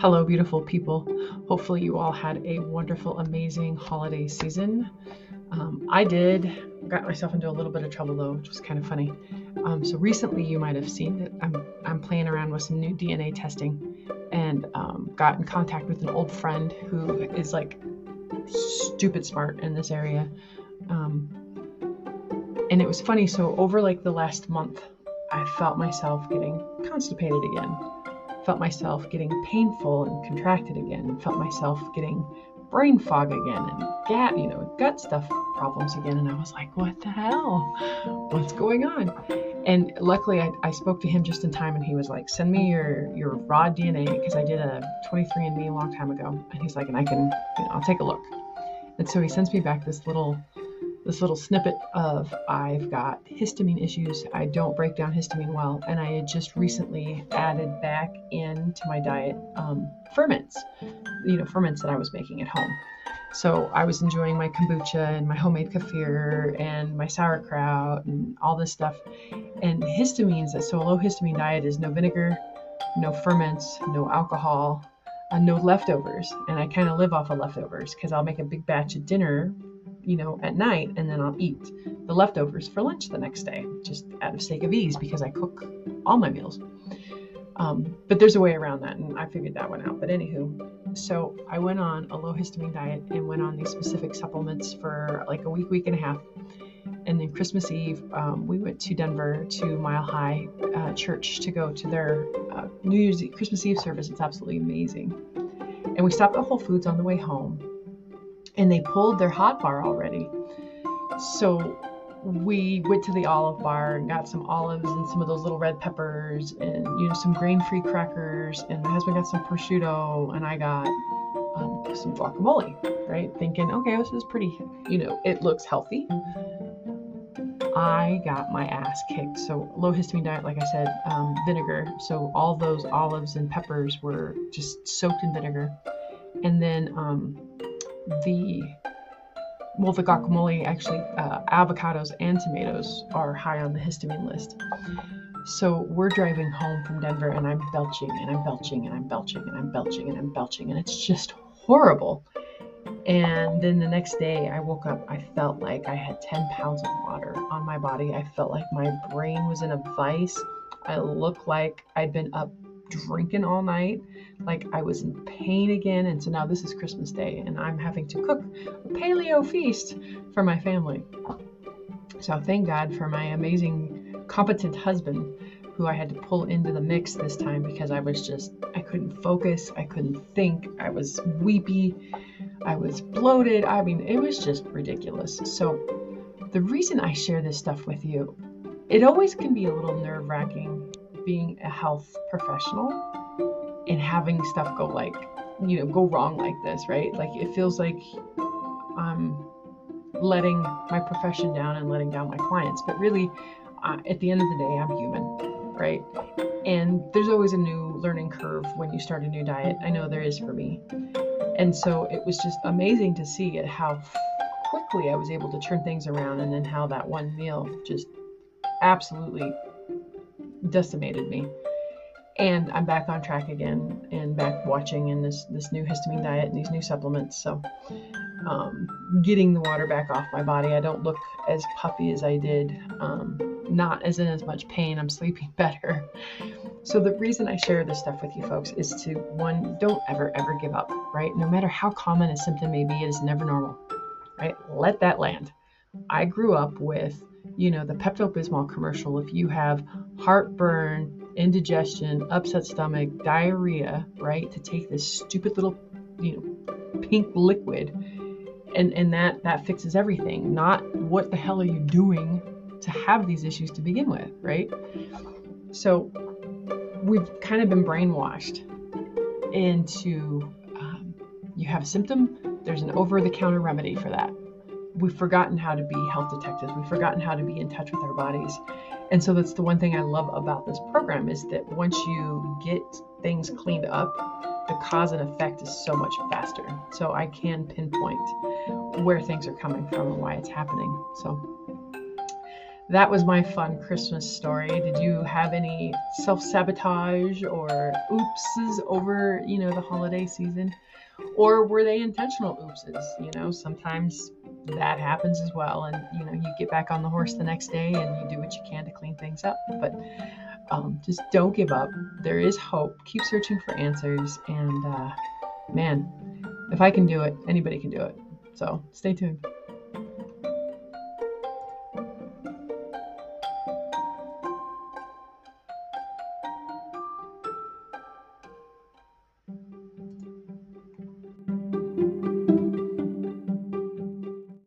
Hello, beautiful people. Hopefully, you all had a wonderful, amazing holiday season. Um, I did. Got myself into a little bit of trouble though, which was kind of funny. Um, so recently, you might have seen that I'm I'm playing around with some new DNA testing, and um, got in contact with an old friend who is like stupid smart in this area. Um, and it was funny. So over like the last month, I felt myself getting constipated again. Felt myself getting painful and contracted again. Felt myself getting brain fog again and gut, you know, gut stuff problems again. And I was like, what the hell? What's going on? And luckily, I, I spoke to him just in time, and he was like, send me your your raw DNA because I did a 23andMe a long time ago. And he's like, and I can, you know, I'll take a look. And so he sends me back this little this little snippet of I've got histamine issues. I don't break down histamine well, and I had just recently added back into my diet um, ferments, you know, ferments that I was making at home. So I was enjoying my kombucha and my homemade kefir and my sauerkraut and all this stuff. And histamines, so a low histamine diet is no vinegar, no ferments, no alcohol, uh, no leftovers. And I kind of live off of leftovers because I'll make a big batch of dinner you know, at night, and then I'll eat the leftovers for lunch the next day, just out of sake of ease because I cook all my meals. Um, but there's a way around that, and I figured that one out. But anywho, so I went on a low histamine diet and went on these specific supplements for like a week, week and a half. And then Christmas Eve, um, we went to Denver to Mile High uh, Church to go to their uh, New Year's Christmas Eve service. It's absolutely amazing. And we stopped at Whole Foods on the way home and they pulled their hot bar already. So we went to the olive bar and got some olives and some of those little red peppers and you know some grain-free crackers and my husband got some prosciutto and I got um, some guacamole, right? Thinking, okay, this is pretty, you know, it looks healthy. I got my ass kicked. So low histamine diet, like I said, um, vinegar. So all those olives and peppers were just soaked in vinegar, and then um, the well, the guacamole actually, uh, avocados and tomatoes are high on the histamine list. So we're driving home from Denver, and I'm belching, and I'm belching, and I'm belching, and I'm belching, and I'm belching, and it's just horrible. And then the next day, I woke up, I felt like I had 10 pounds of water on my body. I felt like my brain was in a vice. I looked like I'd been up drinking all night. Like I was in pain again. And so now this is Christmas Day and I'm having to cook a paleo feast for my family. So thank God for my amazing, competent husband who I had to pull into the mix this time because I was just, I couldn't focus. I couldn't think. I was weepy. I was bloated. I mean, it was just ridiculous. So the reason I share this stuff with you, it always can be a little nerve wracking being a health professional and having stuff go like, you know, go wrong like this, right? Like it feels like I'm letting my profession down and letting down my clients. But really, uh, at the end of the day, I'm human, right? And there's always a new learning curve when you start a new diet. I know there is for me. And so it was just amazing to see at how quickly I was able to turn things around and then how that one meal just absolutely decimated me. And I'm back on track again and back watching in this this new histamine diet and these new supplements. So, um, getting the water back off my body. I don't look as puffy as I did. Um, not as in as much pain. I'm sleeping better. So the reason I share this stuff with you folks is to one, don't ever ever give up. Right? No matter how common a symptom may be, it is never normal. Right? Let that land. I grew up with you know, the Pepto Bismol commercial, if you have heartburn, indigestion, upset stomach, diarrhea, right, to take this stupid little, you know, pink liquid and, and that, that fixes everything. Not what the hell are you doing to have these issues to begin with, right? So we've kind of been brainwashed into um, you have a symptom, there's an over the counter remedy for that we've forgotten how to be health detectives. We've forgotten how to be in touch with our bodies. And so that's the one thing I love about this program is that once you get things cleaned up, the cause and effect is so much faster. So I can pinpoint where things are coming from and why it's happening. So that was my fun Christmas story. Did you have any self sabotage or oopses over, you know, the holiday season? Or were they intentional oopses? You know, sometimes that happens as well. And, you know, you get back on the horse the next day and you do what you can to clean things up. But um, just don't give up. There is hope. Keep searching for answers. And, uh, man, if I can do it, anybody can do it. So stay tuned.